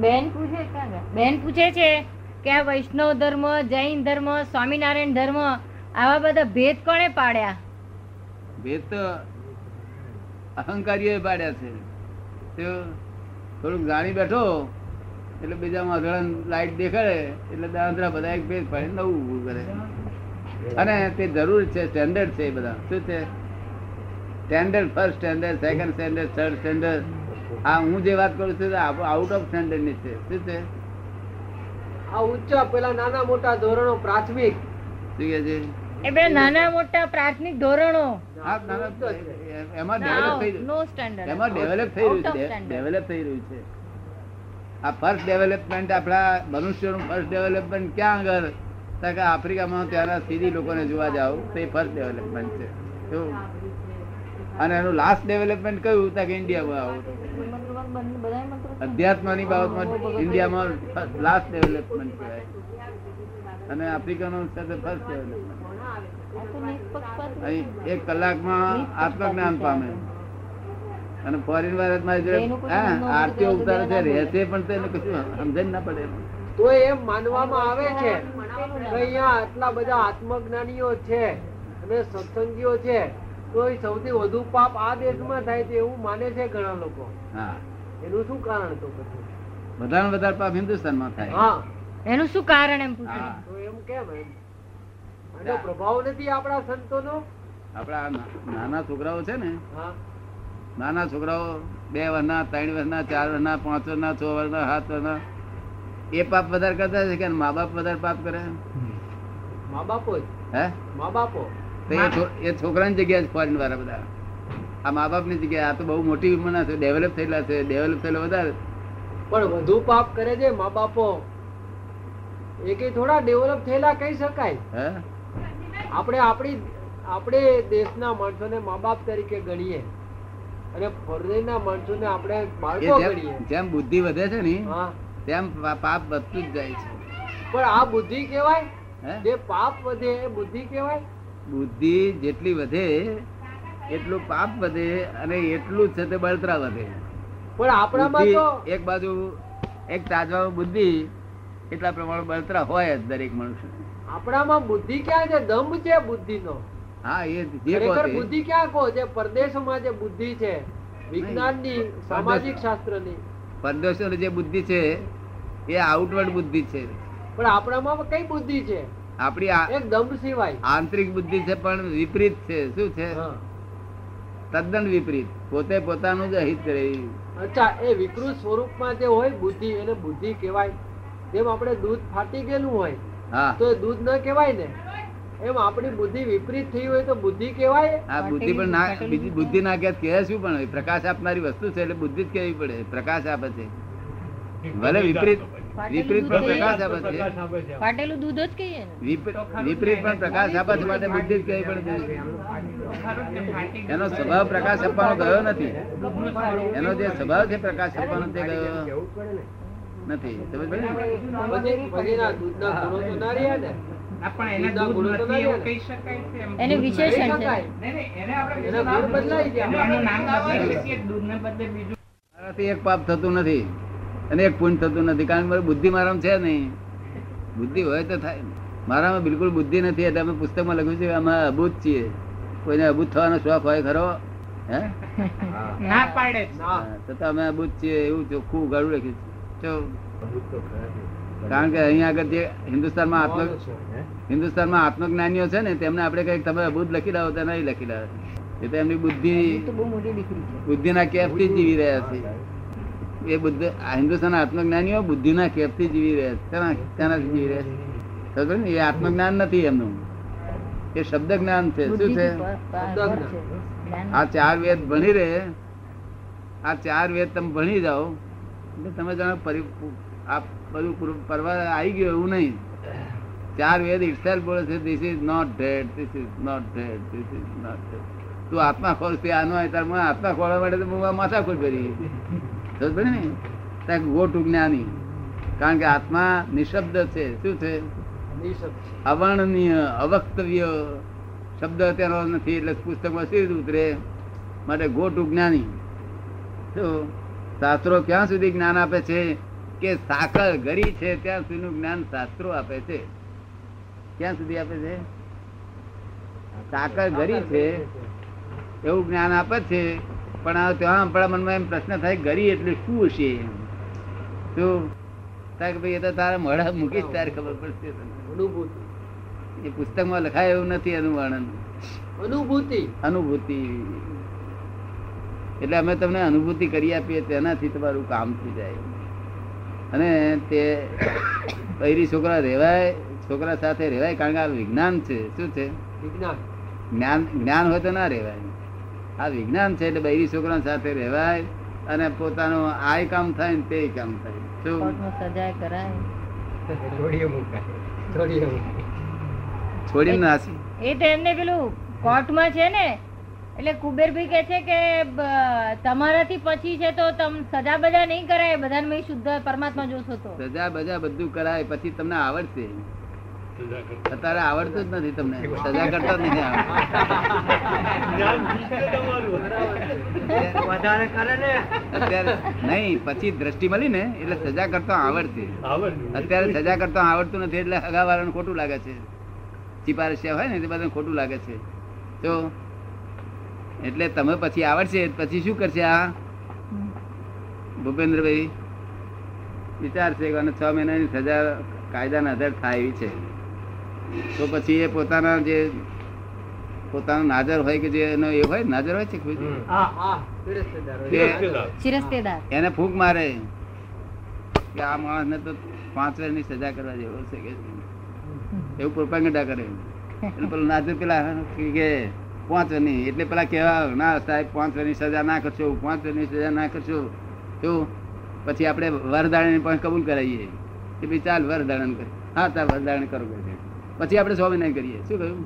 બેન પૂછે બેન પૂછે છે કે આ વૈષ્ણવ ધર્મ જૈન ધર્મ સ્વામિનારાયણ ધર્મ આવા બધા ભેદ કોણે પાડ્યા? ભેદ તો અહંકારીઓ પાડ્યા છે. તો થોડુંક જાણી બેઠો એટલે બીજા ઘણા લાઈટ દેખાડે એટલે દાંતરા બધા એક ભેદ પાડે નવું ઊભું કરે. અને તે જરૂર છે સ્ટેન્ડર્ડ છે એ બધા. શું છે? Standard first standard second standard third standard આ હું જે વાત કરું છું આઉટ ઓફ સ્ટેન્ડર્ડની છે. શું છે? આ ઉચ્ચ પેલા નાના મોટા ધોરણો પ્રાથમિક. શું કહે છે? એ બે નાના મોટા પ્રાથમિક ધોરણો. હા, ના, ના, એમાં ડેવલપ થઈ નો સ્ટેન્ડર્ડ એમાં ડેવલપ થઈ રહ્યું છે ડેવલપ થઈ રહ્યું છે. આ ફર્સ્ટ ડેવલપમેન્ટ આપણા મનુષ્યનું ફર્સ્ટ ડેવલપમેન્ટ ક્યાં આગળ? કે આફ્રિકામાં ત્યાંના સીધી લોકોને જોવા જાવ તો એ ફર્સ્ટ ડેવલપમેન્ટ છે. અને એનું લાસ્ટ ડેવલપમેન્ટ કયું? તો કે ઇન્ડિયામાં આવો. અધ્યાત્મની બાબતમાં ઇન્ડિયામાં લાસ્ટ ડેવલપમેન્ટ કહેવાય. અને આફ્રિકાનું છે ફર્સ્ટ ડેવલપમેન્ટ અહીં એક કલાકમાં આત્મજ્ઞાન પામે. અને ફોરેન વાળા હા આરતીઓ ઉતારે છે રહેશે પણ તેને કશું સમજણ ના પડે તો એમ માનવામાં આવે છે કે અહીંયા આટલા બધા આત્મજ્ઞાનીઓ છે અને સત્સંગીઓ છે તો સૌથી વધુ પાપ આ દેશમાં થાય છે એવું માને છે ઘણા લોકો. હા. એનું શું કારણ તો પછી વધારે વધારે પાપ હિન્દુસ્તાનમાં થાય. એનું શું કારણ એમ પૂછે? તો એમ કેમ એમ? આનો પ્રભાવ નથી આપણા સંતોનો? આપણા નાના છોકરાઓ છે ને નાના છોકરાઓ બે વર્ષના ત્રણ વર્ષના ચાર વર્ષના પાંચ વર્ષના છ વર્ષના સાત વર્ષના એ પાપ વધારે કરતા છે કે મા બાપ વધારે પાપ કરે? મા બાપો હે? મા બાપો. એ છોકરાની જગ્યાએ ફોરેન વાળા બધા. આ મા બાપની જગ્યાએ આ તો બહુ મોટી ઉંમરના છે ડેવલપ થયેલા છે ડેવલપ થયેલા વધારે. પણ વધુ પાપ કરે છે મા બાપો. એ કઈ થોડા ડેવલપ થયેલા કહી શકાય. આપણે આપણી આપણે દેશના માણસોને મા બાપ તરીકે ગણીએ. અને ફોરેનના માણસોને આપણે બાળકો જેમ ગણીએ. જેમ બુદ્ધિ વધે છે ને હા. તેમ પાપ વધતું જ જાય છે. પણ આ બુદ્ધિ કહેવાય જે પાપ વધે એ બુદ્ધિ કહેવાય બુદ્ધિ જેટલી વધે એટલું પાપ વધે અને એટલું છે તે બળતરા વધે. પણ આપણામાં તો એક બાજુ એક તાજવામાં બુદ્ધિ એટલા પ્રમાણે બળતરા હોય જ દરેક મનુષ્ય આપણામાં બુદ્ધિ ક્યાં છે? દંભ છે બુદ્ધિનો. હા એ જે ખરેખર બુદ્ધિ ક્યાં કહો? જે પરદેશમાં જે બુદ્ધિ છે વિજ્ઞાનની સામાજિક શાસ્ત્રની. પરદેશોની જે બુદ્ધિ છે એ આઉટવર્ડ બુદ્ધિ છે. પણ આપણામાં કઈ બુદ્ધિ છે? આપણી એક દંભ સિવાય. આંતરિક બુદ્ધિ છે પણ વિપરીત છે. શું છે? હા. તદ્દન વિપરીત. પોતે પોતાનું જ અહિત કરે. અચ્છા એ વિકૃત સ્વરૂપમાં જે હોય બુદ્ધિ એને બુદ્ધિ કહેવાય. જેમ આપણે દૂધ ફાટી ગયેલું હોય હા. તો એ દૂધ ન કહેવાય ને? એમ આપણી બુદ્ધિ વિપરીત થઈ હોય તો બુદ્ધિ કહેવાય? આ બુદ્ધિ પણ ના બીજી બુદ્ધિ ના કે કહે શું પણ? પ્રકાશ આપનારી વસ્તુ છે એટલે બુદ્ધિ જ કહેવી પડે. પ્રકાશ આપે છે. ભલે વિપરીત વિપરીત પણ પ્રકાશ આપે છે. ફાટેલું દૂધ જ કહીએ વિપરીત પણ પ્રકાશ આપે છે માટે બુદ્ધિ જ કહેવી પડે એનો સ્વભાવ પ્રકાશ આપવાનો ગયો નથી. એનો જે સ્વભાવ છે પ્રકાશ આપવાનો તે ગયો નથી. સમજ પડી. એનું વિશેષણ છે. એક પાપ થતું નથી. અને એક પુણ્ય થતું નથી. કારણ કે મારી બુદ્ધિ મારામાં છે નહીં. બુદ્ધિ હોય તો થાય. મારામાં બિલકુલ બુદ્ધિ નથી. એટલે અમે પુસ્તકમાં લખ્યું છે અમે અભૂત છીએ. કોઈને અભૂત થવાનો શોખ હોય ખરો? હે? ના પાડે. તો તો અમે અભૂત છીએ એવું ચોખ્ખું ઉગાડું લખ્યું છે. કારણ કે અહીંયા આગળ જે હિન્દુસ્તાનમાં આત્મ હિન્દુસ્તાનમાં આત્મજ્ઞાનીઓ છે ને તેમને આપણે કંઈક તમે અભૂત લખી લાવો તો નહીં લખી લાવે. એ તો એમની બુદ્ધિ તો બહુ મોટી દીકરી છે. બુદ્ધિના કેફથી જીવી રહ્યા છે. એ બુદ્ધ હિન્દુસ્તાન આત્મજ્ઞાનીઓ બુદ્ધિના કેફથી જીવી રહ્યા છે. તેનાથી જીવી રહ્યા છે. ખબર ને? એ આત્મજ્ઞાન નથી એમનું. એ શબ્દ જ્ઞાન છે. શું છે? આ ચાર વેદ ભણી રહે. આ ચાર વેદ તમે ભણી જાઓ. તમે જાણો આ બધું પરવા આવી ગયો એવું નહીં. ચાર વેદ ઇટસેલ્ફ બોલે છે this is not dead this is not dead this is not dead તું આત્મા ખોલ તે આનો તાર મને આત્મા ખોલવા માટે તો હું આ માથાકૂટ કરી. ને. ગો ટુ જ્ઞાની કારણ કે આત્મા નિશબ્દ છે. શું છે? અવર્ણનીય અવક્તવ્ય શબ્દ તેનો નથી એટલે પુસ્તકમાં સીધું ઉતરે. માટે ગો ટુ જ્ઞાની શાસ્ત્રો ક્યાં સુધી જ્ઞાન આપે છે? કે સાકર ગરી છે ત્યાં સુધીનું જ્ઞાન શાસ્ત્રો આપે છે. ક્યાં સુધી આપે છે? સાકર ગરી છે. એવું જ્ઞાન આપે છે. પણ આ ત્યાં આપણા મનમાં એમ પ્રશ્ન થાય ગરી એટલે શું હશે તો કે ભાઈ એ તો તારા મોઢા મૂકીશ તારે ખબર પડશે એ પુસ્તકમાં લખાય એવું નથી એનું વર્ણન અનુભૂતિ. અનુભૂતિ. એટલે અમે તમને અનુભૂતિ કરી આપીએ તેનાથી તમારું કામ થઈ જાય. અને તે બૈરી છોકરા રહેવાય છોકરા સાથે રહેવાય કારણ કે આ વિજ્ઞાન છે. શું છે? વિજ્ઞાન. જ્ઞાન જ્ઞાન હોય તો ના રહેવાય. આ વિજ્ઞાન છે એટલે બૈરી છોકરા સાથે રહેવાય અને પોતાનું આય કામ થાય ને તે કામ થાય. શું? સજાય કરાય. નાસી. એ તો એમને પેલું કોર્ટમાં છે ને એટલે કુબેરભાઈ કે છે કે તમારાથી પછી છે તો તમ સજા બજા નહીં કરાય બધાને મેં શુદ્ધ પરમાત્મા જોશો તો. સજા બજા બધું કરાય પછી તમને આવડશે. અત્યારે આવડતું જ નથી તમને. સજા કરતા જ નથી આવડતું. નહીં પછી દ્રષ્ટિ મળી ને એટલે સજા કરતા આવડશે અત્યારે સજા કરતા આવડતું નથી એટલે હગાવાળાને ખોટું લાગે છે. ચીપારસિયા હોય ને તે બધાને ખોટું લાગે છે. તો એટલે તમે પછી આવડશે પછી શું કરશે આ? ભૂપેન્દ્રભાઈ વિચારશે કે છ મહિનાની સજા કાયદાના આધાર થાય એવી છે. તો પછી એ પોતાના જે પોતાનો નાજર હોય કે જે એનો એ હોય નાજર હોય છે એને ફૂંક મારે. કે આ માણસને તો પાંચ વર્ષની સજા કરવા જેવો છે કે. એવું પ્રોપાગેન્ડા કરે. એટલે પેલું નાજર પેલા કે પાંચ વર્ષની એટલે પેલા કહેવા ના સાહેબ પાંચ વર્ષની સજા ના કરશો પાંચ વર્ષની સજા ના કરશો. તો પછી આપણે વરદાણ પણ કબૂલ કરાવીએ. કે ભાઈ ચાલ વરદાણ કરે. હા તાર વરદાણ કરો. કે. પછી આપણે સ્વામિનારાયણ કરીએ. શું કહ્યું?